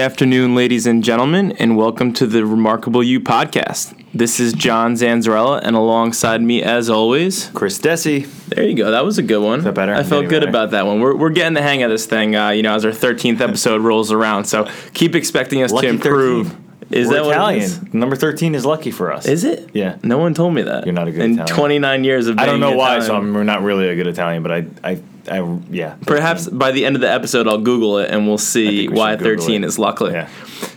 afternoon, ladies and gentlemen, and welcome to the Remarkable You podcast. This is John Zanzarella, and alongside me, as always, Chris Dessi. There you go. That was a good one. Is that better? I felt good better. about that one. We're, we're getting the hang of this thing, uh, you know, as our 13th episode rolls around. So keep expecting us Lucky to improve. 13. Is We're that what it Italian? Number thirteen is lucky for us. Is it? Yeah. No one told me that. You're not a good In Italian. 29 years of I don't being know why, so Italian. I'm not really a good Italian, but I, I, I yeah. Perhaps by the end of the episode, I'll Google it and we'll see think we why should Google 13 it. is luckily. Yeah.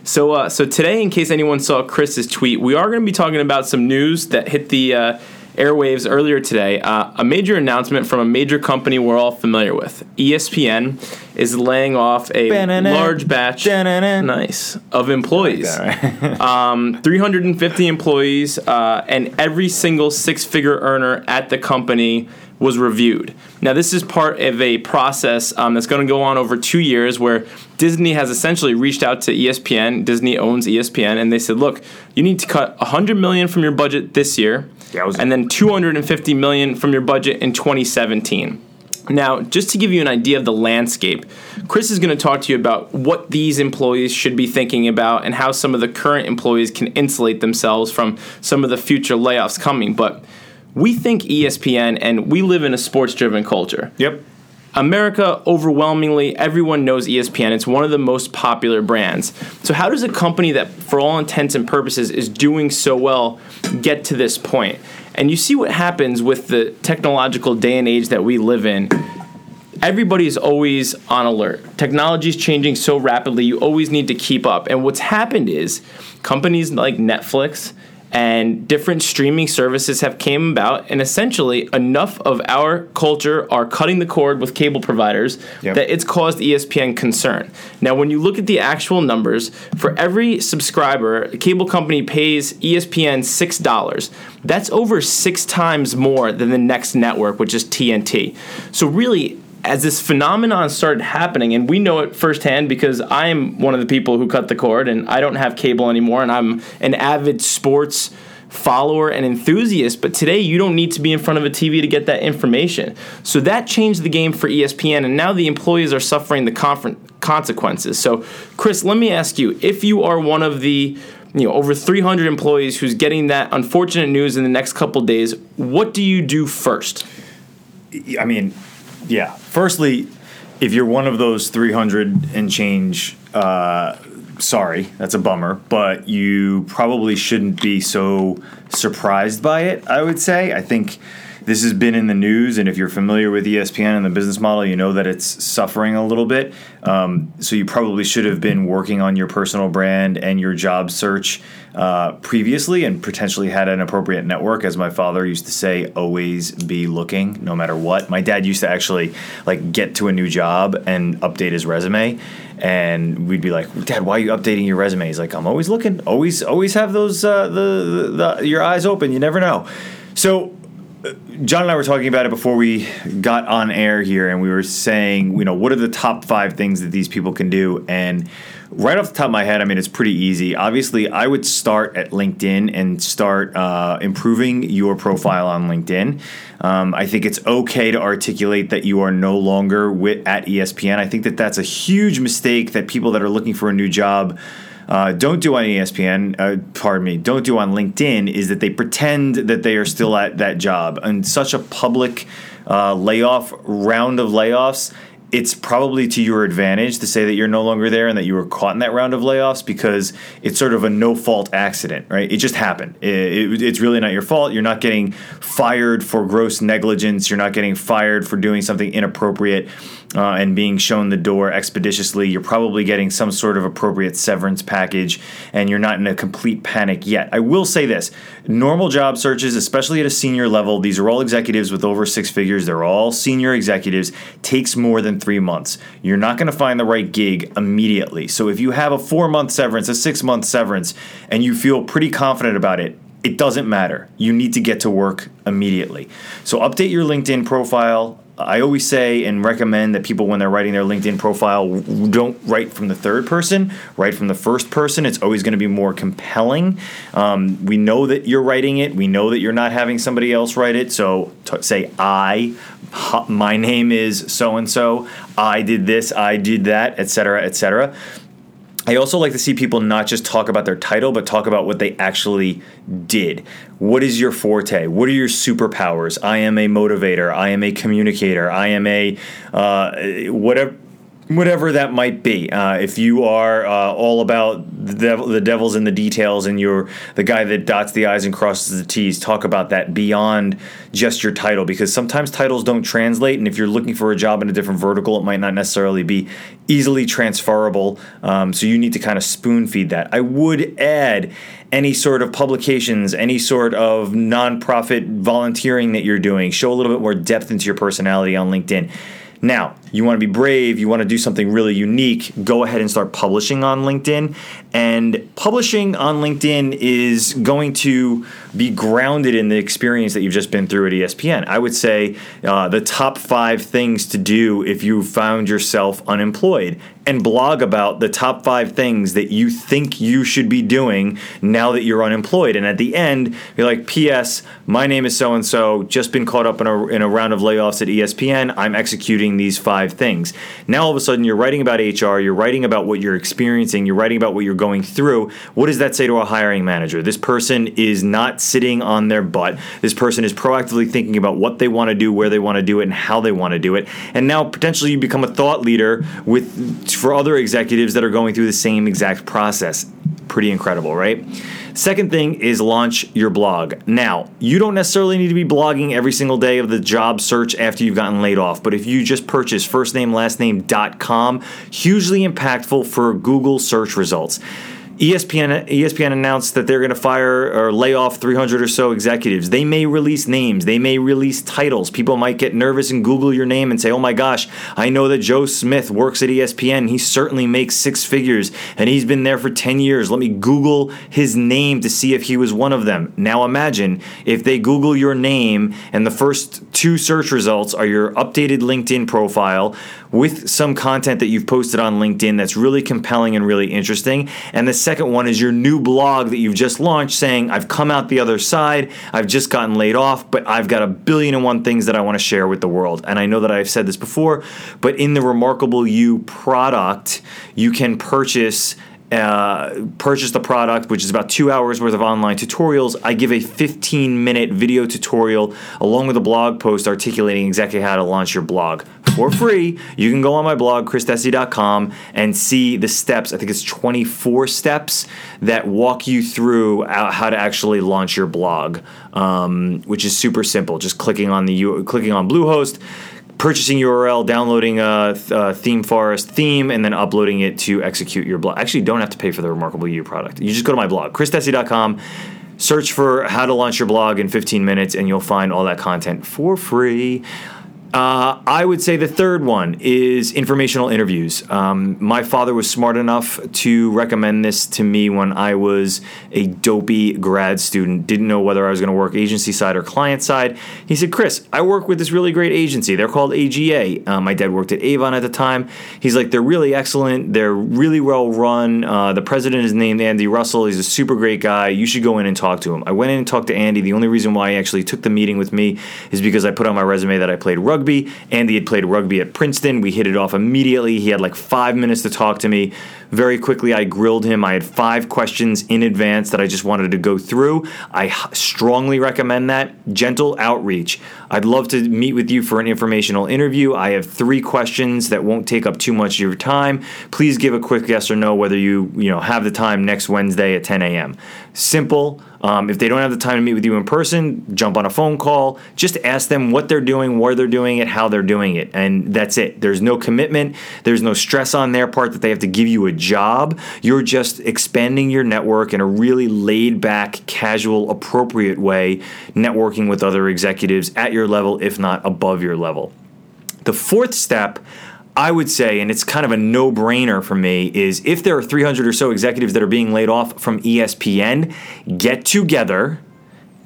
So, uh, so today, in case anyone saw Chris's tweet, we are going to be talking about some news that hit the uh, airwaves earlier today. Uh, a major announcement from a major company we're all familiar with. ESPN is laying off a Ba-na-na. large batch, Da-na-na. nice, of employees. All right. Um, 350 employees, uh, and every single six-figure earner at the company was reviewed. Now, this is part of a process um, that's going to go on over two years, where Disney has essentially reached out to ESPN. Disney owns ESPN, and they said, "Look, you need to cut 100 million from your budget this year, Was- and then 250 million from your budget in 2017." Now, just to give you an idea of the landscape, Chris is going to talk to you about what these employees should be thinking about and how some of the current employees can insulate themselves from some of the future layoffs coming. But we think ESPN, and we live in a sports driven culture. yep. America, overwhelmingly, everyone knows ESPN. It's one of the most popular brands. So, how does a company that, for all intents and purposes, is doing so well get to this point? And you see what happens with the technological day and age that we live in. Everybody's always on alert. Technology is changing so rapidly, you always need to keep up. And what's happened is companies like Netflix and different streaming services have came about and essentially enough of our culture are cutting the cord with cable providers Yep. that it's caused ESPN concern. Now when you look at the actual numbers, for every subscriber, a cable company pays ESPN $6. That's over 6 times more than the next network which is TNT. So really as this phenomenon started happening, and we know it firsthand because I am one of the people who cut the cord and I don't have cable anymore, and I'm an avid sports follower and enthusiast, but today you don't need to be in front of a TV to get that information. So that changed the game for ESPN, and now the employees are suffering the consequences. So, Chris, let me ask you if you are one of the you know over 300 employees who's getting that unfortunate news in the next couple days, what do you do first? I mean, yeah. Firstly, if you're one of those 300 and change, uh, sorry, that's a bummer, but you probably shouldn't be so surprised by it, I would say. I think this has been in the news, and if you're familiar with ESPN and the business model, you know that it's suffering a little bit. Um, so you probably should have been working on your personal brand and your job search uh, previously and potentially had an appropriate network. As my father used to say, always be looking no matter what. My dad used to actually like get to a new job and update his resume. And we'd be like, Dad, why are you updating your resume? He's like, I'm always looking. Always, always have those uh, the, the, the your eyes open. You never know. So John and I were talking about it before we got on air here, and we were saying, you know, what are the top five things that these people can do? And right off the top of my head, I mean, it's pretty easy. Obviously, I would start at LinkedIn and start uh, improving your profile on LinkedIn. Um, I think it's okay to articulate that you are no longer with, at ESPN. I think that that's a huge mistake that people that are looking for a new job uh, don't do on ESPN, uh, pardon me, don't do on LinkedIn is that they pretend that they are still at that job. And such a public uh, layoff, round of layoffs, it's probably to your advantage to say that you're no longer there and that you were caught in that round of layoffs because it's sort of a no fault accident, right? It just happened. It, it- it's really not your fault. You're not getting fired for gross negligence. You're not getting fired for doing something inappropriate uh, and being shown the door expeditiously. You're probably getting some sort of appropriate severance package and you're not in a complete panic yet. I will say this normal job searches, especially at a senior level, these are all executives with over six figures. They're all senior executives, takes more than three months. You're not going to find the right gig immediately. So if you have a four month severance, a six month severance, and you feel pretty confident about it, it doesn't matter. You need to get to work immediately. So update your LinkedIn profile. I always say and recommend that people, when they're writing their LinkedIn profile, don't write from the third person, write from the first person. It's always going to be more compelling. Um, we know that you're writing it. We know that you're not having somebody else write it. So t- say I, my name is so and so. I did this. I did that, etc., etc. I also like to see people not just talk about their title, but talk about what they actually did. What is your forte? What are your superpowers? I am a motivator. I am a communicator. I am a uh, whatever whatever that might be. Uh, if you are uh, all about the, devil, the devil's in the details and you're the guy that dots the I's and crosses the T's, talk about that beyond just your title because sometimes titles don't translate. And if you're looking for a job in a different vertical, it might not necessarily be easily transferable. Um, so you need to kind of spoon feed that. I would add any sort of publications, any sort of nonprofit volunteering that you're doing. Show a little bit more depth into your personality on LinkedIn. Now, you want to be brave, you want to do something really unique, go ahead and start publishing on LinkedIn. And publishing on LinkedIn is going to be grounded in the experience that you've just been through at ESPN. I would say uh, the top five things to do if you found yourself unemployed and blog about the top five things that you think you should be doing now that you're unemployed. And at the end, you're like, P.S., my name is so and so, just been caught up in a, in a round of layoffs at ESPN. I'm executing these five things. Now all of a sudden, you're writing about HR, you're writing about what you're experiencing, you're writing about what you're going through. What does that say to a hiring manager? This person is not sitting on their butt. This person is proactively thinking about what they want to do, where they want to do it, and how they want to do it. And now potentially you become a thought leader with for other executives that are going through the same exact process. Pretty incredible, right? Second thing is launch your blog. Now, you don't necessarily need to be blogging every single day of the job search after you've gotten laid off, but if you just purchase firstnamelastname.com, hugely impactful for Google search results. ESPN ESPN announced that they're going to fire or lay off 300 or so executives. They may release names, they may release titles. People might get nervous and Google your name and say, "Oh my gosh, I know that Joe Smith works at ESPN. He certainly makes six figures and he's been there for 10 years. Let me Google his name to see if he was one of them." Now imagine if they Google your name and the first two search results are your updated LinkedIn profile with some content that you've posted on LinkedIn that's really compelling and really interesting. And the second one is your new blog that you've just launched saying, I've come out the other side, I've just gotten laid off, but I've got a billion and one things that I want to share with the world. And I know that I've said this before, but in the Remarkable You product, you can purchase uh, purchase the product, which is about two hours worth of online tutorials. I give a 15 minute video tutorial along with a blog post articulating exactly how to launch your blog for free. You can go on my blog, chrisdessi.com, and see the steps. I think it's 24 steps that walk you through how to actually launch your blog, um, which is super simple. Just clicking on the clicking on Bluehost purchasing URL, downloading a, a, ThemeForest theme, and then uploading it to execute your blog. Actually, don't have to pay for the Remarkable You product. You just go to my blog, chrisdessi.com, search for how to launch your blog in 15 minutes, and you'll find all that content for free. Uh, I would say the third one is informational interviews. Um, my father was smart enough to recommend this to me when I was a dopey grad student, didn't know whether I was going to work agency side or client side. He said, Chris, I work with this really great agency. They're called AGA. Uh, my dad worked at Avon at the time. He's like, they're really excellent. They're really well run. Uh, the president is named Andy Russell. He's a super great guy. You should go in and talk to him. I went in and talked to Andy. The only reason why he actually took the meeting with me is because I put on my resume that I played rugby rugby. Andy had played rugby at Princeton. We hit it off immediately. He had like five minutes to talk to me. Very quickly, I grilled him. I had five questions in advance that I just wanted to go through. I strongly recommend that. Gentle outreach. I'd love to meet with you for an informational interview. I have three questions that won't take up too much of your time. Please give a quick yes or no whether you you know have the time next Wednesday at 10 a.m. Simple. Um, if they don't have the time to meet with you in person, jump on a phone call. Just ask them what they're doing, where they're doing it, how they're doing it, and that's it. There's no commitment. There's no stress on their part that they have to give you a job. You're just expanding your network in a really laid back, casual, appropriate way, networking with other executives at your level, if not above your level. The fourth step, I would say, and it's kind of a no brainer for me, is if there are 300 or so executives that are being laid off from ESPN, get together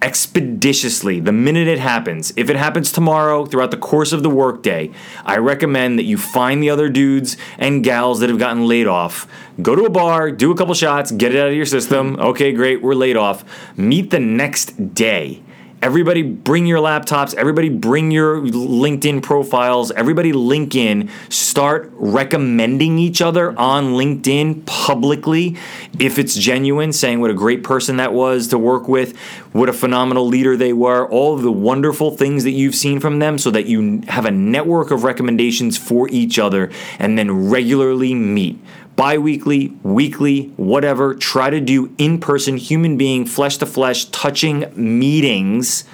expeditiously the minute it happens. If it happens tomorrow throughout the course of the workday, I recommend that you find the other dudes and gals that have gotten laid off. Go to a bar, do a couple shots, get it out of your system. Okay, great, we're laid off. Meet the next day Everybody bring your laptops, everybody bring your LinkedIn profiles, everybody link in, start recommending each other on LinkedIn publicly. If it's genuine, saying what a great person that was to work with, what a phenomenal leader they were, all of the wonderful things that you've seen from them so that you have a network of recommendations for each other and then regularly meet bi weekly, weekly, whatever. Try to do in person, human being, flesh to flesh, touching meetings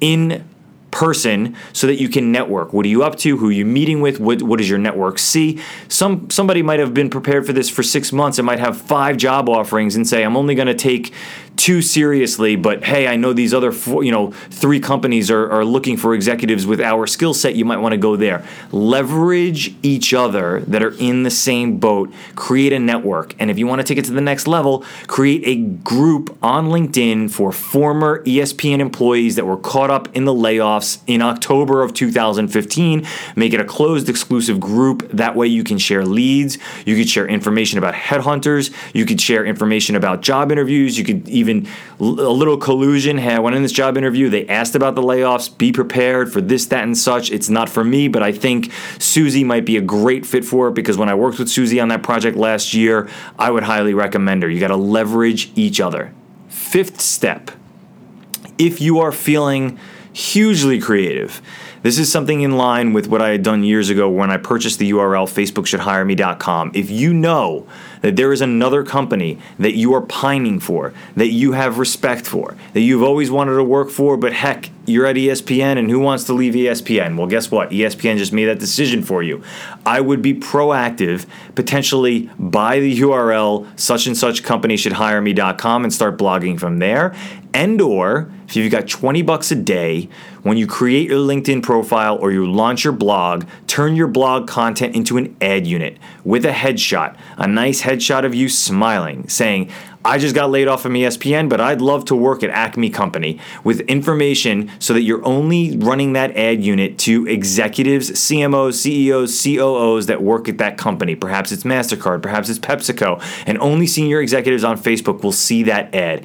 in person so that you can network. What are you up to? Who are you meeting with? What, what does your network see? Some somebody might have been prepared for this for six months and might have five job offerings and say, I'm only going to take too seriously, but hey, I know these other four, you know three companies are, are looking for executives with our skill set. You might want to go there. Leverage each other that are in the same boat. Create a network, and if you want to take it to the next level, create a group on LinkedIn for former ESPN employees that were caught up in the layoffs in October of 2015. Make it a closed, exclusive group. That way, you can share leads. You could share information about headhunters. You could share information about job interviews. You could even even a little collusion. Hey, I went in this job interview. They asked about the layoffs. Be prepared for this, that, and such. It's not for me, but I think Susie might be a great fit for it because when I worked with Susie on that project last year, I would highly recommend her. You got to leverage each other. Fifth step if you are feeling hugely creative, this is something in line with what I had done years ago when I purchased the URL facebookshouldhireme.com. If you know that there is another company that you are pining for, that you have respect for, that you've always wanted to work for, but heck, you're at ESPN and who wants to leave ESPN? Well, guess what? ESPN just made that decision for you. I would be proactive, potentially buy the URL such and such company should hire me.com and start blogging from there. And or if you've got 20 bucks a day, when you create your LinkedIn profile or you launch your blog, turn your blog content into an ad unit with a headshot, a nice headshot of you smiling, saying, I just got laid off from ESPN, but I'd love to work at Acme Company with information so that you're only running that ad unit to executives, CMOs, CEOs, COOs that work at that company. Perhaps it's MasterCard, perhaps it's PepsiCo, and only senior executives on Facebook will see that ad.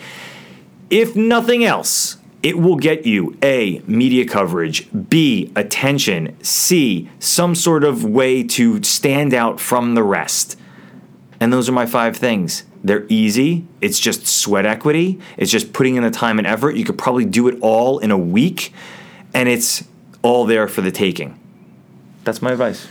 If nothing else, it will get you A, media coverage, B, attention, C, some sort of way to stand out from the rest. And those are my five things. They're easy. It's just sweat equity. It's just putting in the time and effort. You could probably do it all in a week, and it's all there for the taking. That's my advice.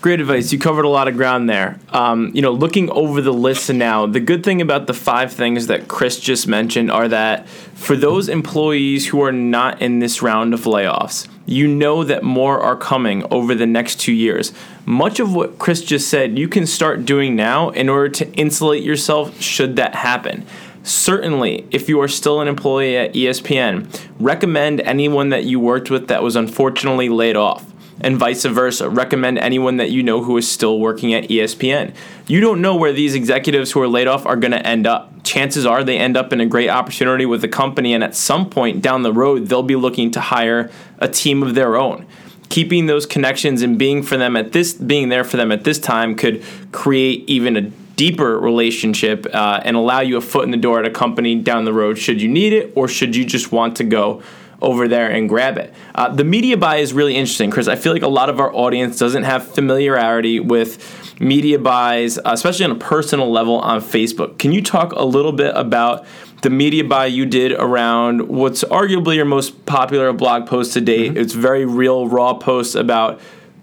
Great advice. You covered a lot of ground there. Um, you know, looking over the list now, the good thing about the five things that Chris just mentioned are that for those employees who are not in this round of layoffs, you know that more are coming over the next two years. Much of what Chris just said, you can start doing now in order to insulate yourself should that happen. Certainly, if you are still an employee at ESPN, recommend anyone that you worked with that was unfortunately laid off and vice versa. Recommend anyone that you know who is still working at ESPN. You don't know where these executives who are laid off are going to end up. Chances are they end up in a great opportunity with the company, and at some point down the road, they'll be looking to hire a team of their own. Keeping those connections and being for them at this, being there for them at this time, could create even a deeper relationship uh, and allow you a foot in the door at a company down the road should you need it or should you just want to go over there and grab it. Uh, the media buy is really interesting because I feel like a lot of our audience doesn't have familiarity with media buys, uh, especially on a personal level on Facebook. Can you talk a little bit about the media buy you did around what's arguably your most popular blog post to date? Mm-hmm. It's very real, raw posts about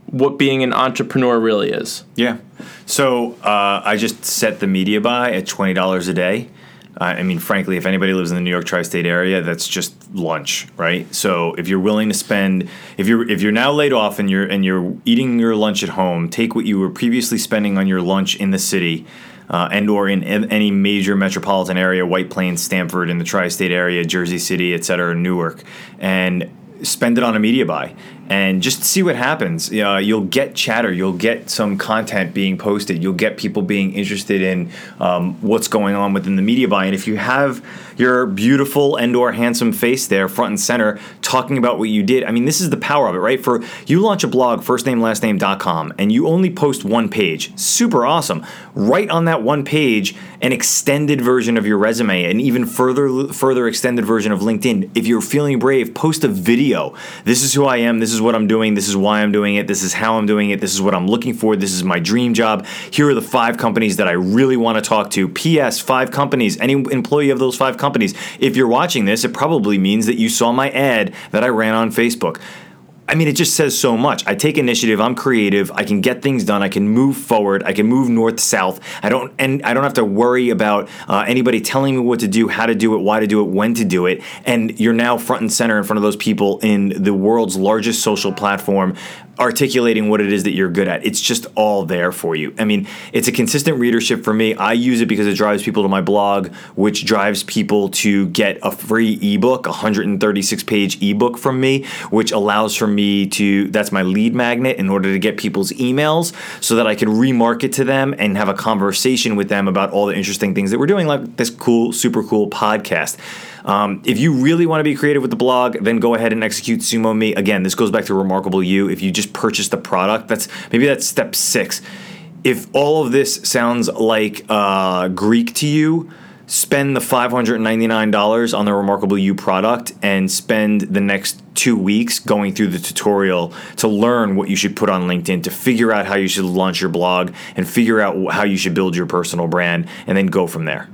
what being an entrepreneur really is. Yeah. So uh, I just set the media buy at twenty dollars a day. I mean, frankly, if anybody lives in the New York tri-state area, that's just lunch, right? So if you're willing to spend, if you're if you're now laid off and you're and you're eating your lunch at home, take what you were previously spending on your lunch in the city. Uh, and or in any major metropolitan area, White Plains, Stamford, in the tri-state area, Jersey City, et cetera, Newark, and spend it on a media buy and just see what happens. Uh, you'll get chatter, you'll get some content being posted, you'll get people being interested in um, what's going on within the media buy. And if you have your beautiful and/or handsome face there, front and center, talking about what you did, I mean, this is the power of it, right? For you launch a blog, firstnamelastname.com, and you only post one page, super awesome. Right on that one page, an extended version of your resume, an even further further extended version of LinkedIn. If you're feeling brave, post a video. This is who I am. This is what I'm doing. This is why I'm doing it. This is how I'm doing it. This is what I'm looking for. This is my dream job. Here are the five companies that I really want to talk to. P.S. Five companies. Any employee of those five companies. If you're watching this, it probably means that you saw my ad that I ran on Facebook. I mean, it just says so much. I take initiative. I'm creative. I can get things done. I can move forward. I can move north south. I don't and I don't have to worry about uh, anybody telling me what to do, how to do it, why to do it, when to do it. And you're now front and center in front of those people in the world's largest social platform articulating what it is that you're good at. It's just all there for you. I mean, it's a consistent readership for me. I use it because it drives people to my blog, which drives people to get a free ebook, a 136 page ebook from me, which allows for me to that's my lead magnet in order to get people's emails so that I can remarket to them and have a conversation with them about all the interesting things that we're doing like this cool super cool podcast. Um, if you really want to be creative with the blog, then go ahead and execute SumoMe. Again, this goes back to Remarkable You. If you just purchase the product, that's maybe that's step six. If all of this sounds like uh, Greek to you, spend the $599 on the Remarkable You product and spend the next two weeks going through the tutorial to learn what you should put on LinkedIn, to figure out how you should launch your blog, and figure out how you should build your personal brand, and then go from there.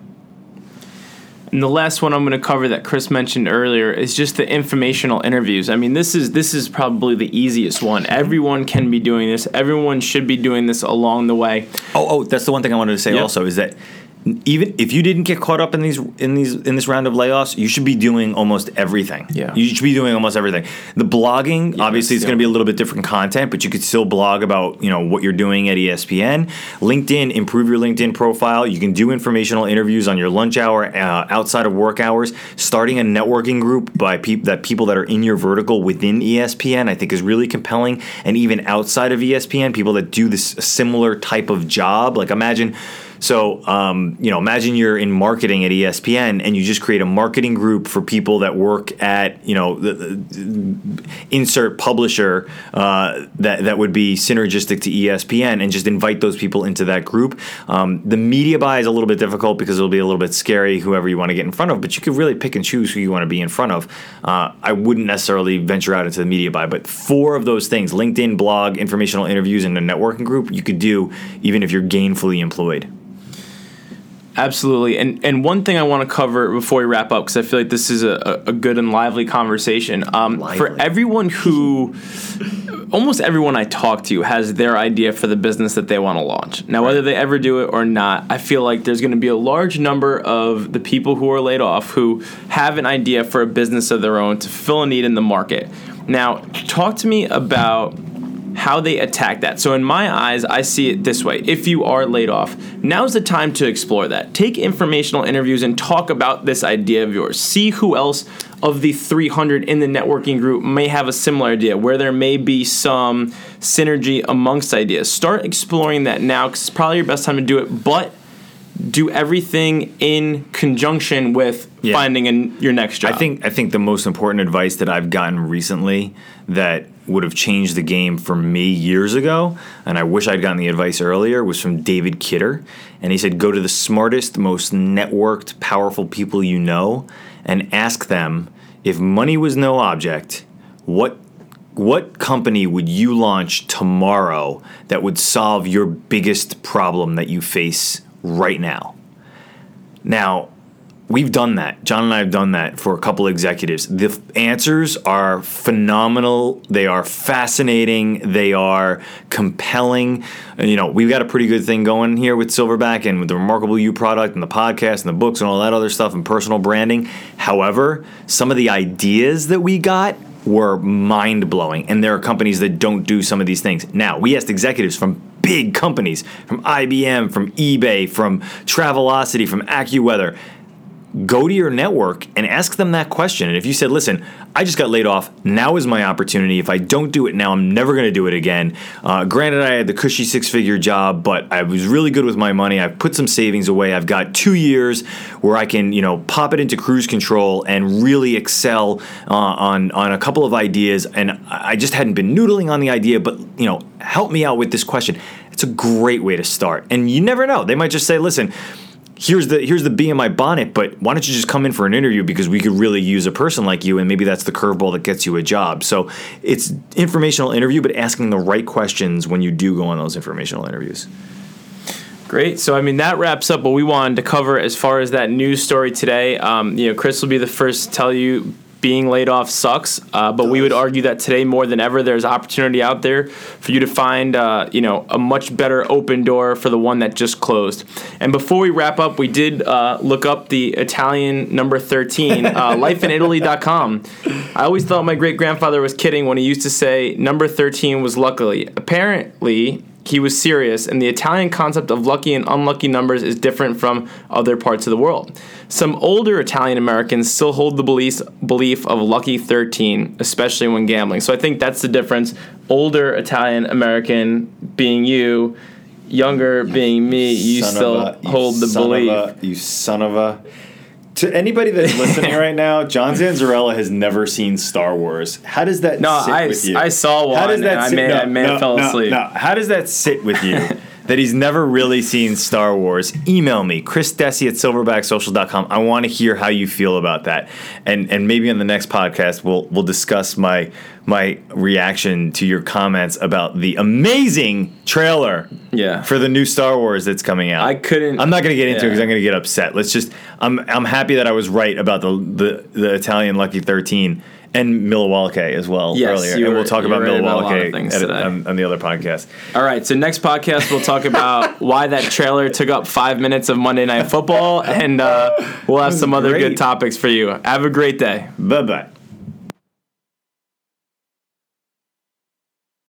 And the last one I'm going to cover that Chris mentioned earlier is just the informational interviews. I mean, this is this is probably the easiest one. Everyone can be doing this. Everyone should be doing this along the way. Oh, oh, that's the one thing I wanted to say Yep. also is that even if you didn't get caught up in these in these in this round of layoffs, you should be doing almost everything. Yeah. you should be doing almost everything. The blogging, obviously, it's yeah. going to be a little bit different content, but you could still blog about you know what you're doing at ESPN. LinkedIn, improve your LinkedIn profile. You can do informational interviews on your lunch hour, uh, outside of work hours. Starting a networking group by peop that people that are in your vertical within ESPN, I think, is really compelling. And even outside of ESPN, people that do this similar type of job. Like imagine. So, um, you know, imagine you're in marketing at ESPN and you just create a marketing group for people that work at, you know, the, the insert publisher uh, that that would be synergistic to ESPN, and just invite those people into that group. Um, the media buy is a little bit difficult because it'll be a little bit scary, whoever you want to get in front of. But you could really pick and choose who you want to be in front of. Uh, I wouldn't necessarily venture out into the media buy, but four of those things: LinkedIn, blog, informational interviews, and a networking group. You could do even if you're gainfully employed. Absolutely. And and one thing I want to cover before we wrap up, because I feel like this is a, a good and lively conversation. Um, for everyone who, almost everyone I talk to has their idea for the business that they want to launch. Now, whether they ever do it or not, I feel like there's going to be a large number of the people who are laid off who have an idea for a business of their own to fill a need in the market. Now, talk to me about how they attack that. So in my eyes, I see it this way. If you are laid off, now's the time to explore that. Take informational interviews and talk about this idea of yours. See who else of the 300 in the networking group may have a similar idea where there may be some synergy amongst ideas. Start exploring that now cuz it's probably your best time to do it, but do everything in conjunction with Yeah. finding an, your next job. I think I think the most important advice that I've gotten recently that would have changed the game for me years ago, and I wish I'd gotten the advice earlier, was from David Kidder. And he said, Go to the smartest, most networked, powerful people you know and ask them if money was no object, what what company would you launch tomorrow that would solve your biggest problem that you face right now? Now, we've done that. John and I have done that for a couple executives. The f- answers are phenomenal. They are fascinating. They are compelling. You know, we've got a pretty good thing going here with Silverback and with the Remarkable You product and the podcast and the books and all that other stuff and personal branding. However, some of the ideas that we got were mind blowing. And there are companies that don't do some of these things. Now, we asked executives from big companies, from IBM, from eBay, from Travelocity, from AccuWeather go to your network and ask them that question. And if you said, listen, I just got laid off, now is my opportunity. If I don't do it now, I'm never going to do it again. Uh, granted, I had the cushy six figure job, but I was really good with my money. I've put some savings away. I've got two years where I can, you know, pop it into cruise control and really excel uh, on, on a couple of ideas. And I I just hadn't been noodling on the idea, but, you know, help me out with this question. It's a great way to start. And you never know. They might just say, listen, here's the here's the bee in my bonnet, but why don't you just come in for an interview because we could really use a person like you, and maybe that's the curveball that gets you a job. So it's informational interview, but asking the right questions when you do go on those informational interviews. Great. So, I mean, that wraps up what we wanted to cover as far as that news story today. Um, you know, Chris will be the first to tell you being laid off sucks, uh, but we would argue that today more than ever, there's opportunity out there for you to find, uh, you know, a much better open door for the one that just closed. And before we wrap up, we did uh, look up the Italian number 13, uh, lifeinitaly.com. I always thought my great grandfather was kidding when he used to say number 13 was luckily. Apparently, he was serious, and the Italian concept of lucky and unlucky numbers is different from other parts of the world. Some older Italian Americans still hold the belief, belief of lucky 13, especially when gambling. So I think that's the difference. Older Italian American being you, younger being me, you still a- you hold the son of belief. a- you son of a. To anybody that's listening right now, John Zanzarella has never seen Star Wars. How does that No, sit I- with you? I saw one, How does that and I sit? may- no, I may have fell no, asleep. No. How does that sit with you? that he's never really seen Star Wars, email me, Chris Dessi at silverbacksocial.com. I want to hear how you feel about that. And and maybe on the next podcast we'll we'll discuss my my reaction to your comments about the amazing trailer Yeah. for the new Star Wars that's coming out. I couldn't- I'm not going to get into it because I'm going to get upset. Let's just. I'm I'm happy that I was right about the the, the Italian Lucky 13 and Milwaukee as well Yes, earlier, you and we'll talk about were right about a Milwaukee on, on the other podcast. All right, so next podcast we'll talk about why that trailer took up five minutes of Monday Night Football, and uh, we'll have some other good topics for you. Have a great day. Bye bye.